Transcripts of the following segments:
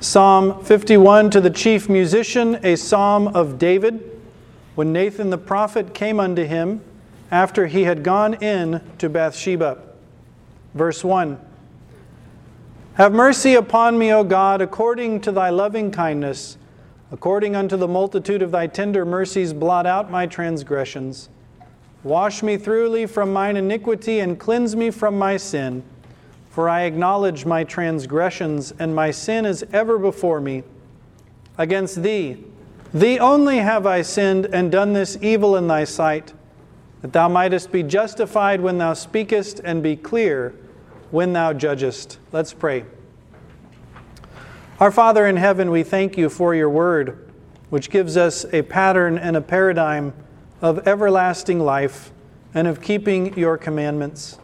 Psalm 51 to the chief musician, a psalm of David, when Nathan the prophet came unto him after he had gone in to Bathsheba. Verse 1 Have mercy upon me, O God, according to thy loving kindness, according unto the multitude of thy tender mercies, blot out my transgressions. Wash me thoroughly from mine iniquity and cleanse me from my sin. For I acknowledge my transgressions, and my sin is ever before me. Against thee, thee only have I sinned and done this evil in thy sight, that thou mightest be justified when thou speakest, and be clear when thou judgest. Let's pray. Our Father in heaven, we thank you for your word, which gives us a pattern and a paradigm of everlasting life and of keeping your commandments.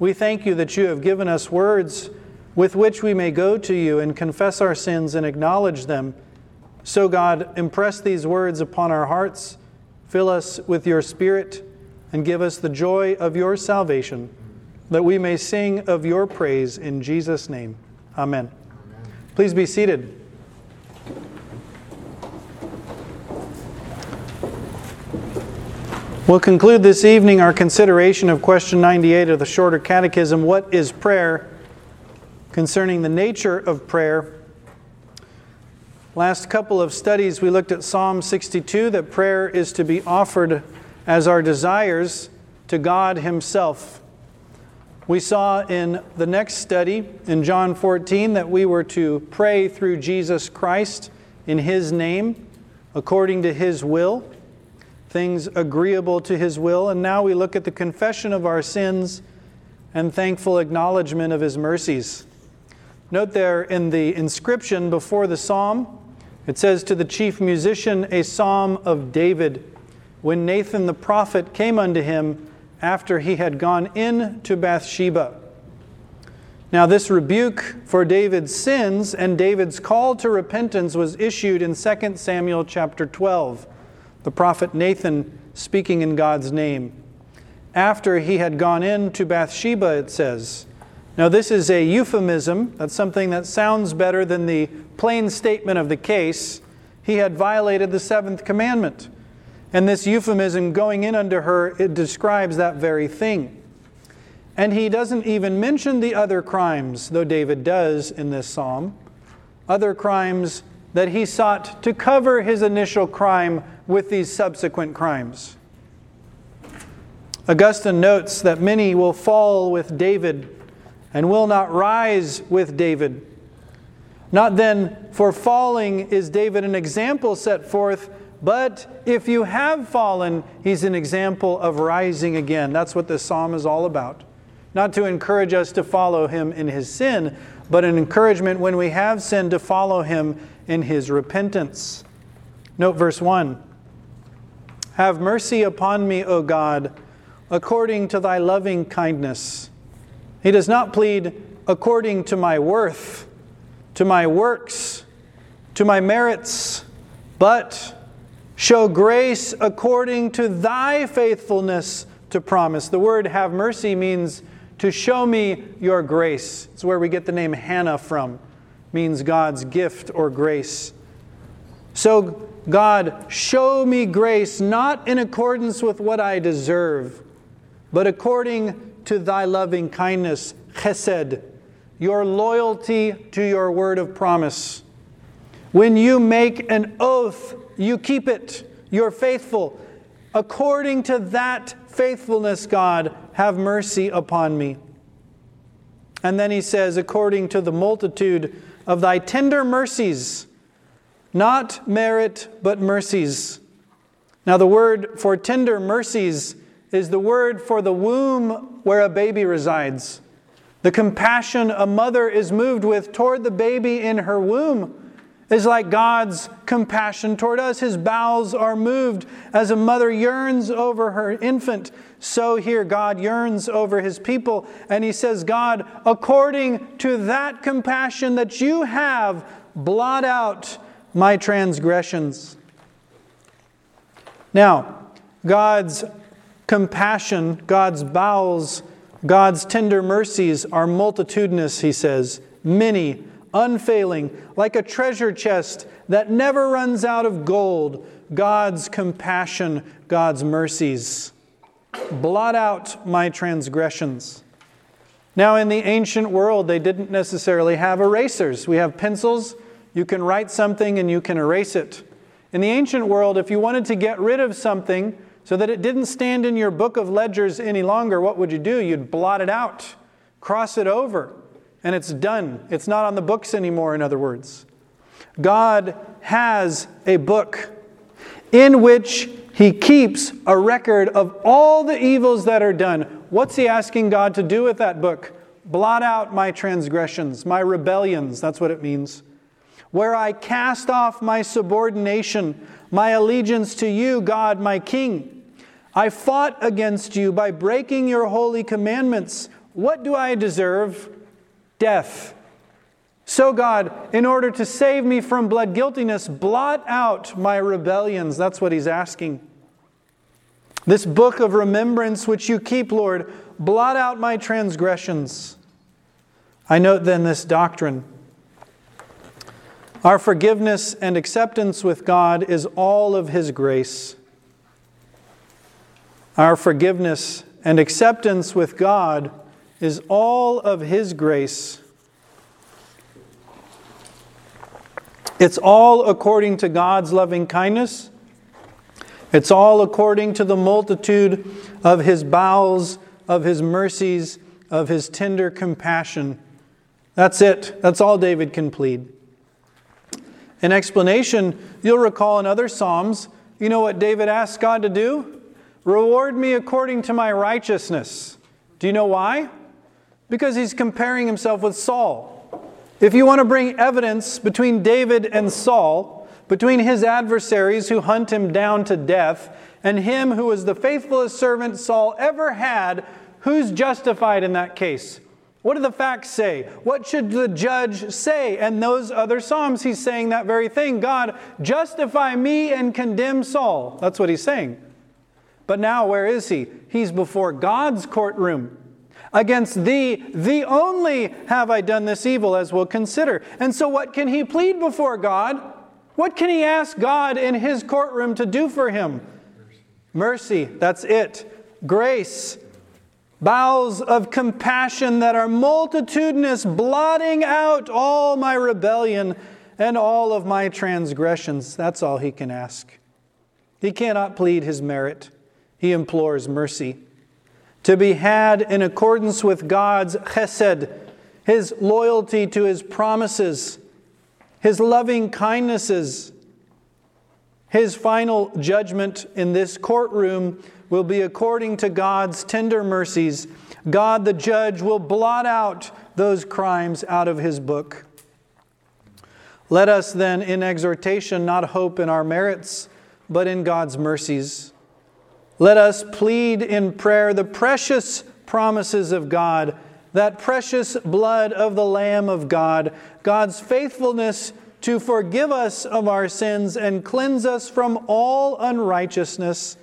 We thank you that you have given us words with which we may go to you and confess our sins and acknowledge them. So, God, impress these words upon our hearts, fill us with your Spirit, and give us the joy of your salvation, that we may sing of your praise in Jesus' name. Amen. Amen. Please be seated. We'll conclude this evening our consideration of question 98 of the Shorter Catechism What is prayer? concerning the nature of prayer. Last couple of studies, we looked at Psalm 62 that prayer is to be offered as our desires to God Himself. We saw in the next study in John 14 that we were to pray through Jesus Christ in His name, according to His will things agreeable to His will. And now we look at the confession of our sins and thankful acknowledgement of His mercies. Note there in the inscription before the psalm, it says to the chief musician, a psalm of David, when Nathan the prophet came unto him after he had gone in to Bathsheba. Now, this rebuke for David's sins and David's call to repentance was issued in 2 Samuel chapter 12 the prophet Nathan speaking in God's name. After he had gone in to Bathsheba, it says. Now, this is a euphemism. That's something that sounds better than the plain statement of the case. He had violated the seventh commandment. And this euphemism, going in under her, it describes that very thing. And he doesn't even mention the other crimes, though David does in this psalm. Other crimes that he sought to cover his initial crime with these subsequent crimes. Augustine notes that many will fall with David and will not rise with David. Not then for falling is David an example set forth, but if you have fallen, he's an example of rising again. That's what this psalm is all about. Not to encourage us to follow him in his sin, but an encouragement when we have sinned to follow him in his repentance. Note verse 1 have mercy upon me, O God, according to thy loving kindness. He does not plead according to my worth, to my works, to my merits, but show grace according to thy faithfulness to promise. The word have mercy means to show me your grace. It's where we get the name Hannah from, means God's gift or grace. So God, show me grace not in accordance with what I deserve, but according to thy loving kindness, chesed, your loyalty to your word of promise. When you make an oath, you keep it. You're faithful. According to that faithfulness, God, have mercy upon me. And then he says, according to the multitude of thy tender mercies, not merit, but mercies. Now, the word for tender mercies is the word for the womb where a baby resides. The compassion a mother is moved with toward the baby in her womb is like God's compassion toward us. His bowels are moved as a mother yearns over her infant. So here God yearns over his people. And he says, God, according to that compassion that you have, blot out my transgressions. Now, God's compassion, God's bowels, God's tender mercies are multitudinous, he says, many, unfailing, like a treasure chest that never runs out of gold, God's compassion, God's mercies. Blot out my transgressions. Now, in the ancient world, they didn't necessarily have erasers. We have pencils, you can write something and you can erase it. In the ancient world, if you wanted to get rid of something so that it didn't stand in your book of ledgers any longer, what would you do? You'd blot it out, cross it over, and it's done. It's not on the books anymore, in other words. God has a book in which He keeps a record of all the evils that are done. What's He asking God to do with that book? Blot out my transgressions, my rebellions. That's what it means. Where I cast off my subordination, my allegiance to you, God, my King. I fought against you by breaking your holy commandments. What do I deserve? Death. So, God, in order to save me from blood guiltiness, blot out my rebellions. That's what he's asking. This book of remembrance which you keep, Lord, blot out my transgressions. I note then this doctrine. Our forgiveness and acceptance with God is all of His grace. Our forgiveness and acceptance with God is all of His grace. It's all according to God's loving kindness. It's all according to the multitude of His bowels, of His mercies, of His tender compassion. That's it. That's all David can plead. In explanation, you'll recall in other Psalms, you know what David asked God to do? Reward me according to my righteousness. Do you know why? Because he's comparing himself with Saul. If you want to bring evidence between David and Saul, between his adversaries who hunt him down to death, and him who was the faithfulest servant Saul ever had, who's justified in that case? What do the facts say? What should the judge say? And those other Psalms, he's saying that very thing God, justify me and condemn Saul. That's what he's saying. But now, where is he? He's before God's courtroom. Against thee, thee only have I done this evil, as we'll consider. And so, what can he plead before God? What can he ask God in his courtroom to do for him? Mercy, that's it. Grace, bowels of compassion that are multitudinous, blotting out all my rebellion and all of my transgressions. That's all he can ask. He cannot plead his merit, he implores mercy. To be had in accordance with God's chesed, his loyalty to his promises, his loving kindnesses. His final judgment in this courtroom will be according to God's tender mercies. God, the judge, will blot out those crimes out of his book. Let us then, in exhortation, not hope in our merits, but in God's mercies. Let us plead in prayer the precious promises of God, that precious blood of the Lamb of God, God's faithfulness to forgive us of our sins and cleanse us from all unrighteousness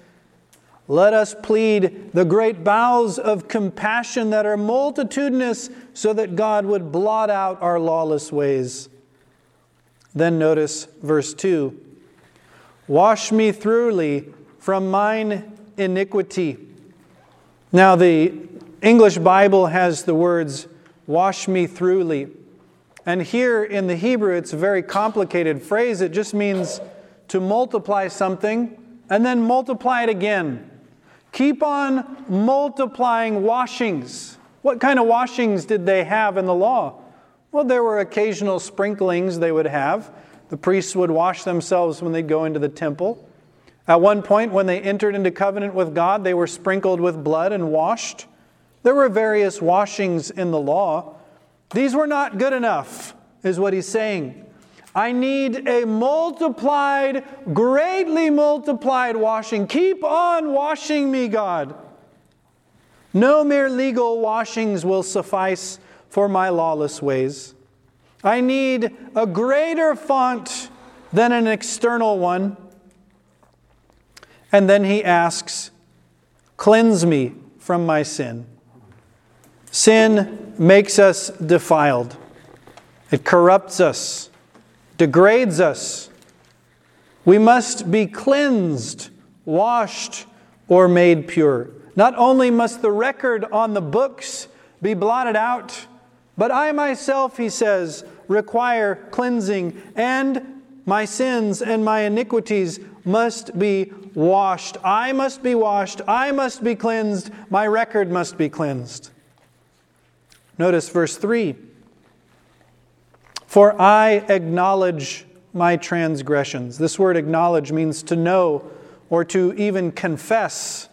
let us plead the great bowels of compassion that are multitudinous so that God would blot out our lawless ways. Then notice verse 2 Wash me thoroughly from mine iniquity. Now, the English Bible has the words, wash me thoroughly. And here in the Hebrew, it's a very complicated phrase. It just means to multiply something and then multiply it again. Keep on multiplying washings. What kind of washings did they have in the law? Well, there were occasional sprinklings they would have. The priests would wash themselves when they'd go into the temple. At one point, when they entered into covenant with God, they were sprinkled with blood and washed. There were various washings in the law. These were not good enough, is what he's saying. I need a multiplied, greatly multiplied washing. Keep on washing me, God. No mere legal washings will suffice for my lawless ways. I need a greater font than an external one. And then he asks, Cleanse me from my sin. Sin makes us defiled. It corrupts us, degrades us. We must be cleansed, washed, or made pure. Not only must the record on the books be blotted out, but I myself, he says, require cleansing, and my sins and my iniquities must be washed. I must be washed. I must be cleansed. My record must be cleansed. Notice verse 3 For I acknowledge my transgressions. This word acknowledge means to know or to even confess.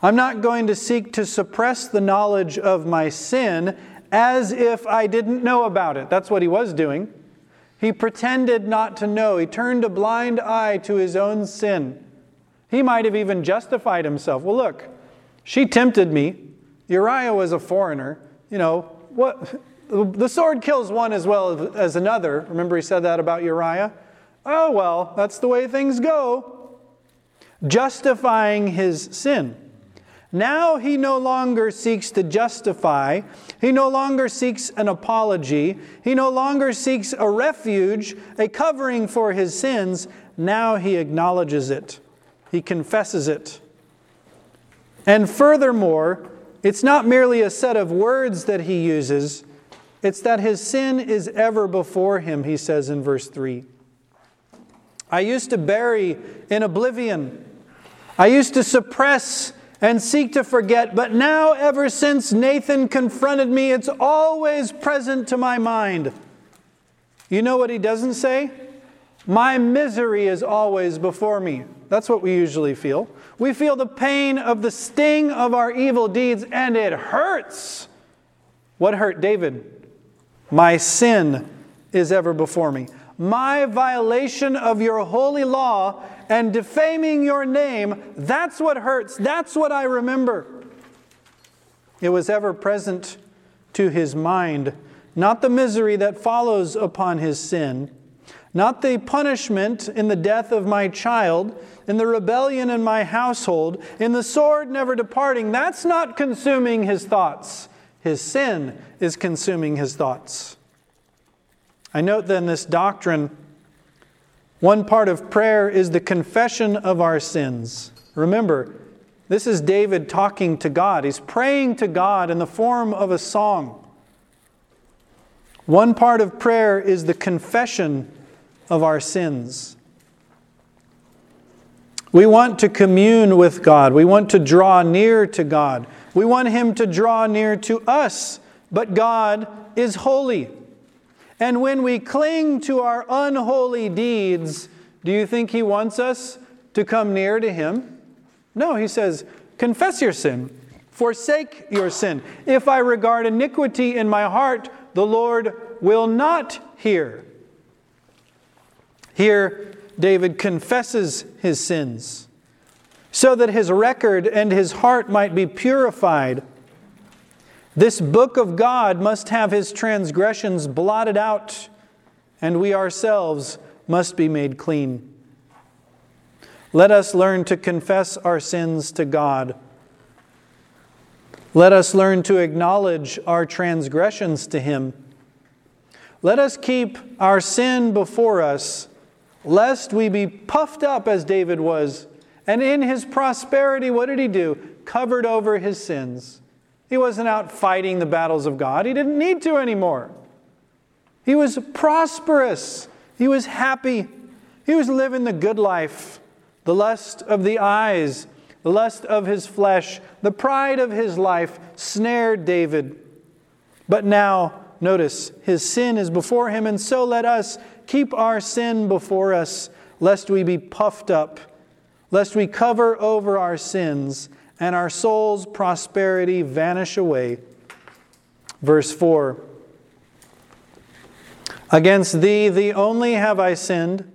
I'm not going to seek to suppress the knowledge of my sin as if I didn't know about it. That's what he was doing. He pretended not to know. He turned a blind eye to his own sin. He might have even justified himself. Well, look, she tempted me. Uriah was a foreigner. You know, what the sword kills one as well as another. Remember he said that about Uriah? Oh, well, that's the way things go. Justifying his sin. Now he no longer seeks to justify. He no longer seeks an apology. He no longer seeks a refuge, a covering for his sins. Now he acknowledges it. He confesses it. And furthermore, it's not merely a set of words that he uses, it's that his sin is ever before him, he says in verse 3. I used to bury in oblivion. I used to suppress and seek to forget, but now, ever since Nathan confronted me, it's always present to my mind. You know what he doesn't say? My misery is always before me. That's what we usually feel. We feel the pain of the sting of our evil deeds, and it hurts. What hurt David? My sin is ever before me. My violation of your holy law and defaming your name, that's what hurts. That's what I remember. It was ever present to his mind, not the misery that follows upon his sin, not the punishment in the death of my child, in the rebellion in my household, in the sword never departing. That's not consuming his thoughts. His sin is consuming his thoughts. I note then this doctrine one part of prayer is the confession of our sins. Remember, this is David talking to God. He's praying to God in the form of a song. One part of prayer is the confession of our sins. We want to commune with God. We want to draw near to God. We want Him to draw near to us. But God is holy. And when we cling to our unholy deeds, do you think He wants us to come near to Him? No, He says, Confess your sin, forsake your sin. If I regard iniquity in my heart, the Lord will not hear. Here, David confesses his sins so that his record and his heart might be purified this book of God must have his transgressions blotted out, and we ourselves must be made clean. Let us learn to confess our sins to God. Let us learn to acknowledge our transgressions to Him. Let us keep our sin before us, lest we be puffed up as David was. And in his prosperity, what did he do? Covered over his sins. He wasn't out fighting the battles of God. He didn't need to anymore. He was prosperous. He was happy. He was living the good life. The lust of the eyes, the lust of his flesh, the pride of his life snared David. But now, notice, his sin is before him, and so let us keep our sin before us, lest we be puffed up, lest we cover over our sins and our soul's prosperity vanish away. Verse 4 Against thee, thee only have I sinned,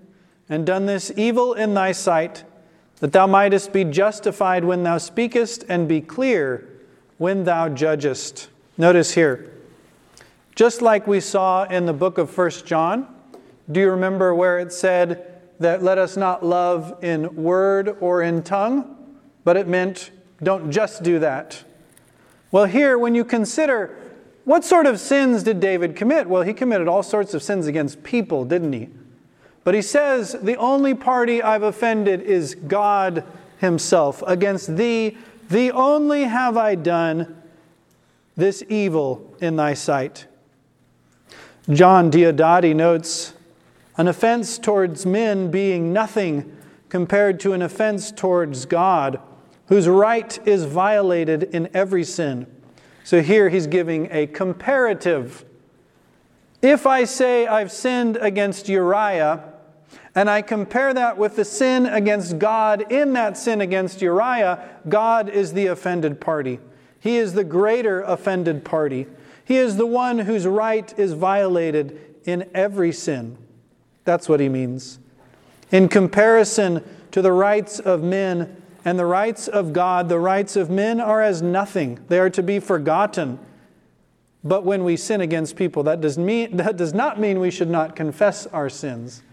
and done this evil in thy sight, that thou mightest be justified when thou speakest, and be clear when thou judgest. Notice here, just like we saw in the book of First John, do you remember where it said that let us not love in word or in tongue, but it meant don't just do that. Well, here, when you consider What sort of sins did David commit? Well, he committed all sorts of sins against people, didn't he? But he says, The only party I've offended is God Himself. Against thee, thee only have I done this evil in thy sight. John Diodati notes an offense towards men being nothing compared to an offense towards God, whose right is violated in every sin. So here he's giving a comparative. If I say I've sinned against Uriah, and I compare that with the sin against God in that sin against Uriah, God is the offended party. He is the greater offended party. He is the one whose right is violated in every sin. That's what he means. In comparison to the rights of men and the rights of God, the rights of men are as nothing. They are to be forgotten. But when we sin against people, that does, mean, that does not mean we should not confess our sins.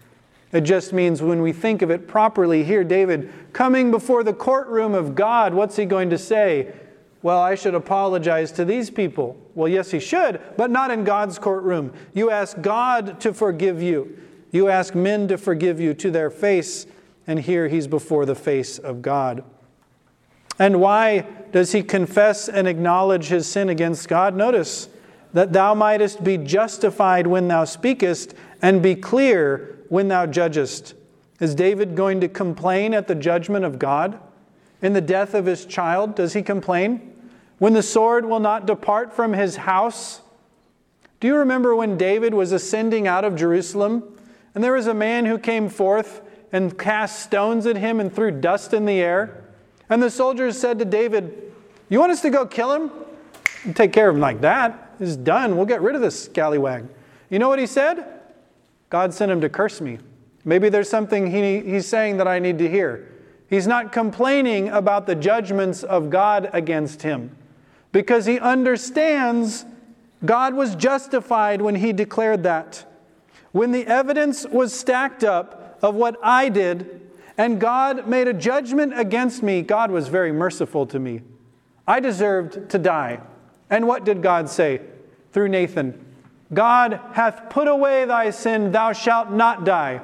It just means when we think of it properly, here, David coming before the courtroom of God, what's he going to say? Well, I should apologize to these people. Well, yes, he should, but not in God's courtroom. You ask God to forgive you, you ask men to forgive you to their face, and here he's before the face of God. And why does he confess and acknowledge his sin against God? Notice that thou mightest be justified when thou speakest, and be clear when thou judgest. Is David going to complain at the judgment of God? In the death of his child, does he complain? When the sword will not depart from his house? Do you remember when David was ascending out of Jerusalem? And there was a man who came forth and cast stones at him and threw dust in the air. And the soldiers said to David, You want us to go kill him? Take care of him like that. It's done. We'll get rid of this scallywag. You know what he said? God sent him to curse me. Maybe there's something he, he's saying that I need to hear. He's not complaining about the judgments of God against him because he understands God was justified when he declared that. When the evidence was stacked up of what I did and God made a judgment against me, God was very merciful to me. I deserved to die. And what did God say through Nathan? God hath put away thy sin, thou shalt not die.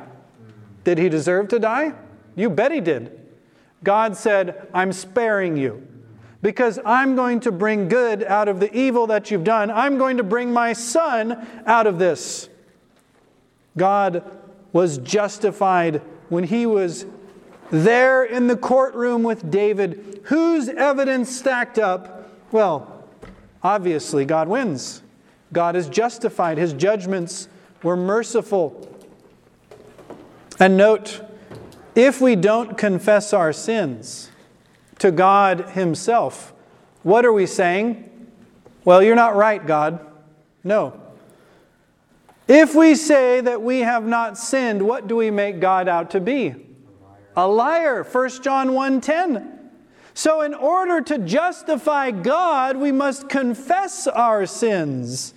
Did he deserve to die? You bet he did. God said, I'm sparing you because I'm going to bring good out of the evil that you've done. I'm going to bring my son out of this. God was justified when he was there in the courtroom with David. Whose evidence stacked up? Well, obviously, God wins. God is justified. His judgments were merciful. And note, if we don't confess our sins to God Himself, what are we saying? Well, you're not right, God. No. If we say that we have not sinned, what do we make God out to be? A liar. 1 John 1:10. So in order to justify God, we must confess our sins.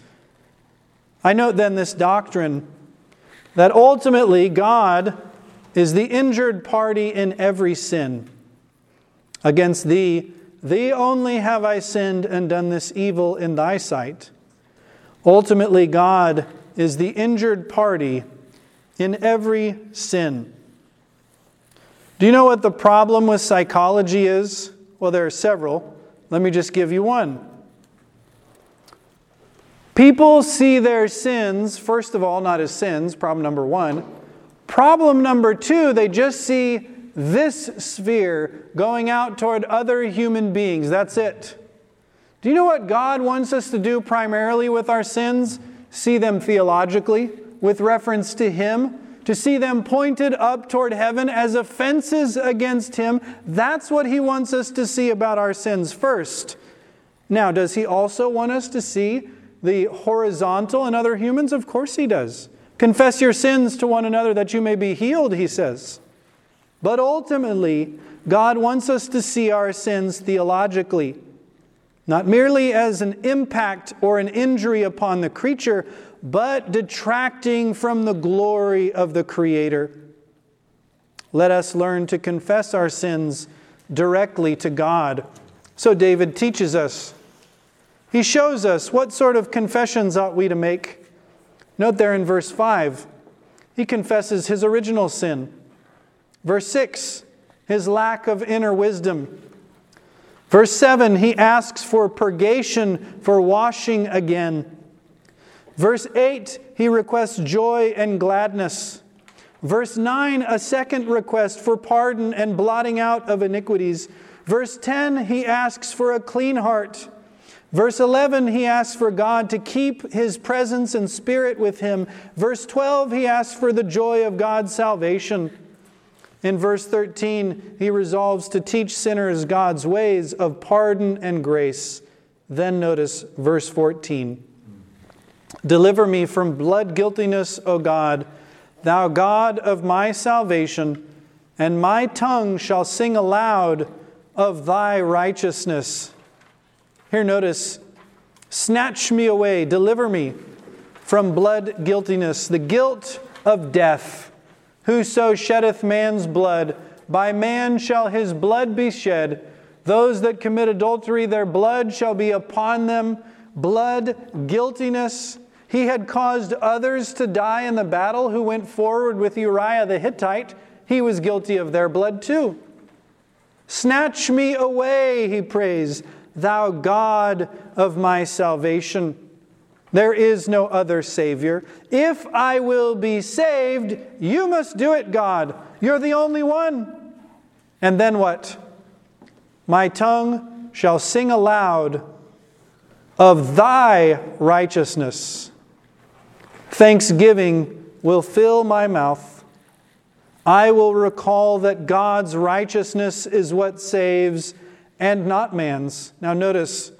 I note then this doctrine that ultimately God is the injured party in every sin. Against thee, thee only have I sinned and done this evil in thy sight. Ultimately, God is the injured party in every sin. Do you know what the problem with psychology is? Well, there are several. Let me just give you one. People see their sins, first of all, not as sins, problem number one. Problem number two, they just see this sphere going out toward other human beings. That's it. Do you know what God wants us to do primarily with our sins? See them theologically, with reference to Him, to see them pointed up toward heaven as offenses against Him. That's what He wants us to see about our sins first. Now, does He also want us to see the horizontal in other humans? Of course he does. Confess your sins to one another that you may be healed, he says. But ultimately, God wants us to see our sins theologically, not merely as an impact or an injury upon the creature, but detracting from the glory of the Creator. Let us learn to confess our sins directly to God. So David teaches us He shows us what sort of confessions ought we to make. Note there in verse 5, he confesses his original sin. Verse 6, his lack of inner wisdom. Verse 7, he asks for purgation, for washing again. Verse 8, he requests joy and gladness. Verse 9, a second request for pardon and blotting out of iniquities. Verse 10, he asks for a clean heart. Verse 11, he asks for God to keep his presence and spirit with him. Verse 12, he asks for the joy of God's salvation. In verse 13, he resolves to teach sinners God's ways of pardon and grace. Then notice verse 14 Deliver me from blood guiltiness, O God, thou God of my salvation, and my tongue shall sing aloud of thy righteousness. Here, notice, snatch me away, deliver me from blood guiltiness, the guilt of death. Whoso sheddeth man's blood, by man shall his blood be shed. Those that commit adultery, their blood shall be upon them. Blood guiltiness. He had caused others to die in the battle who went forward with Uriah the Hittite. He was guilty of their blood too. Snatch me away, he prays, thou God of my salvation. There is no other Savior. If I will be saved, you must do it, God. You're the only one. And then what? My tongue shall sing aloud of thy righteousness. Thanksgiving will fill my mouth. I will recall that God's righteousness is what saves and not man's. Now, notice,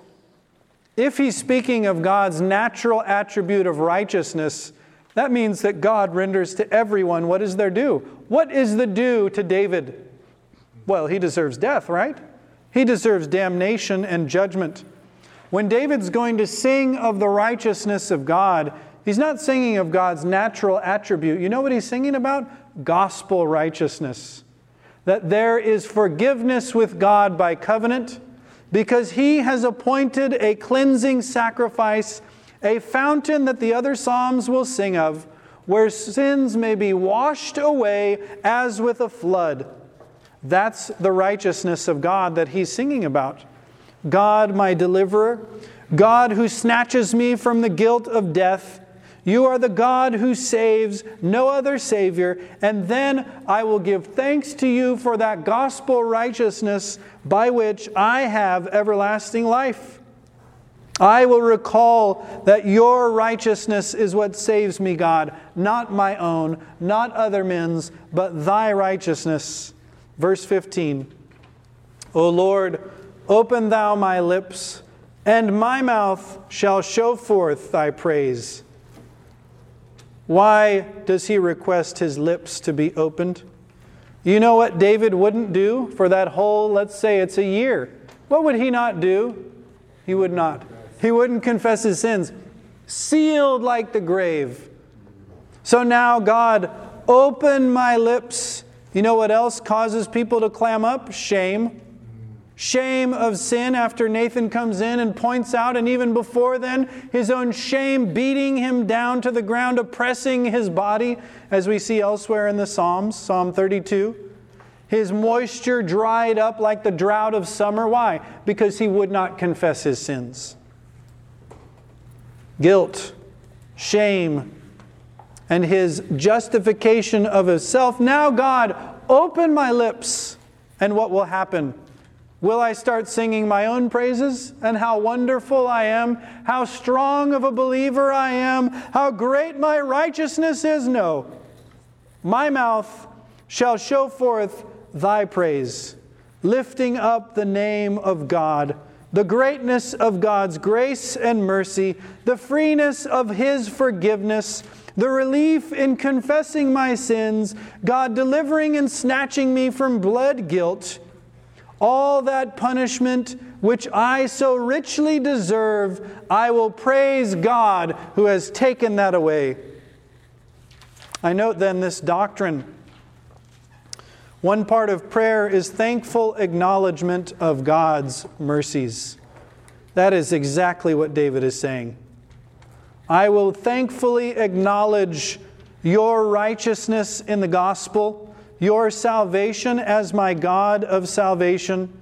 if he's speaking of God's natural attribute of righteousness, that means that God renders to everyone what is their due. What is the due to David? Well, he deserves death, right? He deserves damnation and judgment. When David's going to sing of the righteousness of God, he's not singing of God's natural attribute. You know what he's singing about? Gospel righteousness that there is forgiveness with God by covenant because he has appointed a cleansing sacrifice, a fountain that the other Psalms will sing of, where sins may be washed away as with a flood. That's the righteousness of God that he's singing about. God, my deliverer, God who snatches me from the guilt of death you are the God who saves, no other Savior. And then I will give thanks to you for that gospel righteousness by which I have everlasting life. I will recall that your righteousness is what saves me, God, not my own, not other men's, but thy righteousness. Verse 15 O Lord, open thou my lips, and my mouth shall show forth thy praise. Why does he request his lips to be opened? You know what David wouldn't do for that whole, let's say it's a year? What would he not do? He would not. He wouldn't confess his sins. Sealed like the grave. So now, God, open my lips. You know what else causes people to clam up? Shame shame of sin after Nathan comes in and points out, and even before then, his own shame beating him down to the ground, oppressing his body, as we see elsewhere in the Psalms, Psalm 32. His moisture dried up like the drought of summer. Why? Because he would not confess his sins. Guilt, shame, and his justification of himself. Now, God, open my lips, and what will happen? Will I start singing my own praises and how wonderful I am, how strong of a believer I am, how great my righteousness is? No. My mouth shall show forth thy praise, lifting up the name of God, the greatness of God's grace and mercy, the freeness of his forgiveness the relief in confessing my sins, God delivering and snatching me from blood guilt, all that punishment which I so richly deserve, I will praise God who has taken that away. I note then this doctrine. One part of prayer is thankful acknowledgement of God's mercies. That is exactly what David is saying. I will thankfully acknowledge your righteousness in the gospel, your salvation as my God of salvation,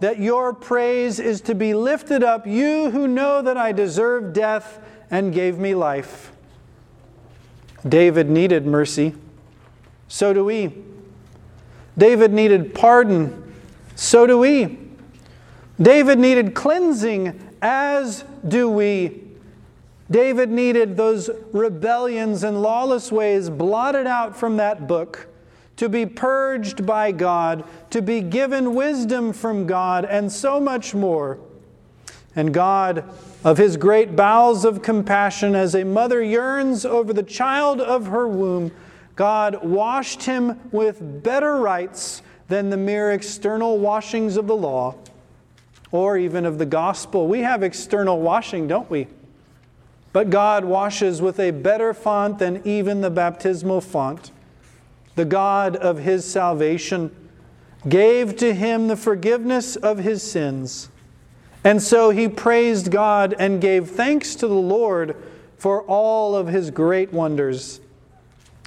that your praise is to be lifted up, you who know that I deserve death and gave me life. David needed mercy. So do we. David needed pardon. So do we. David needed cleansing, as do we. David needed those rebellions and lawless ways blotted out from that book, to be purged by God, to be given wisdom from God, and so much more. And God, of his great bowels of compassion, as a mother yearns over the child of her womb, God washed him with better rites than the mere external washings of the law or even of the gospel. We have external washing, don't we? But God washes with a better font than even the baptismal font. The God of his salvation gave to him the forgiveness of his sins. And so he praised God and gave thanks to the Lord for all of his great wonders.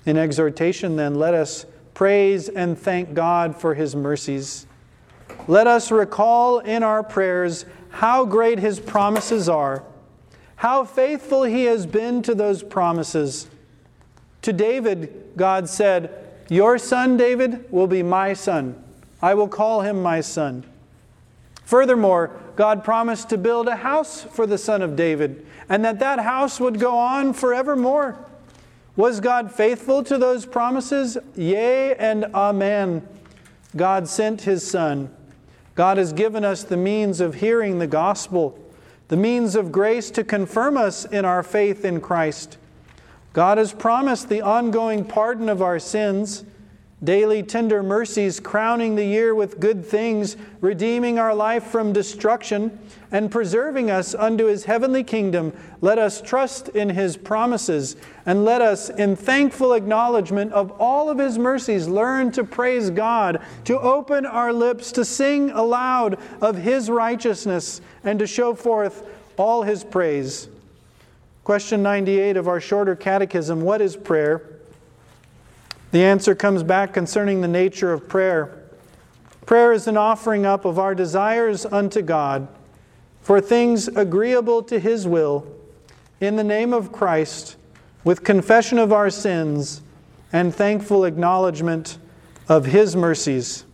In exhortation, then, let us praise and thank God for his mercies. Let us recall in our prayers how great his promises are, how faithful he has been to those promises. To David, God said, Your son, David, will be my son. I will call him my son. Furthermore, God promised to build a house for the son of David, and that that house would go on forevermore. Was God faithful to those promises? Yea and amen. God sent his son God has given us the means of hearing the gospel, the means of grace to confirm us in our faith in Christ. God has promised the ongoing pardon of our sins daily tender mercies, crowning the year with good things, redeeming our life from destruction, and preserving us unto his heavenly kingdom. Let us trust in his promises, and let us, in thankful acknowledgement of all of his mercies, learn to praise God, to open our lips, to sing aloud of his righteousness, and to show forth all his praise. Question 98 of our shorter catechism What is prayer? The answer comes back concerning the nature of prayer. Prayer is an offering up of our desires unto God for things agreeable to His will, in the name of Christ, with confession of our sins and thankful acknowledgement of His mercies.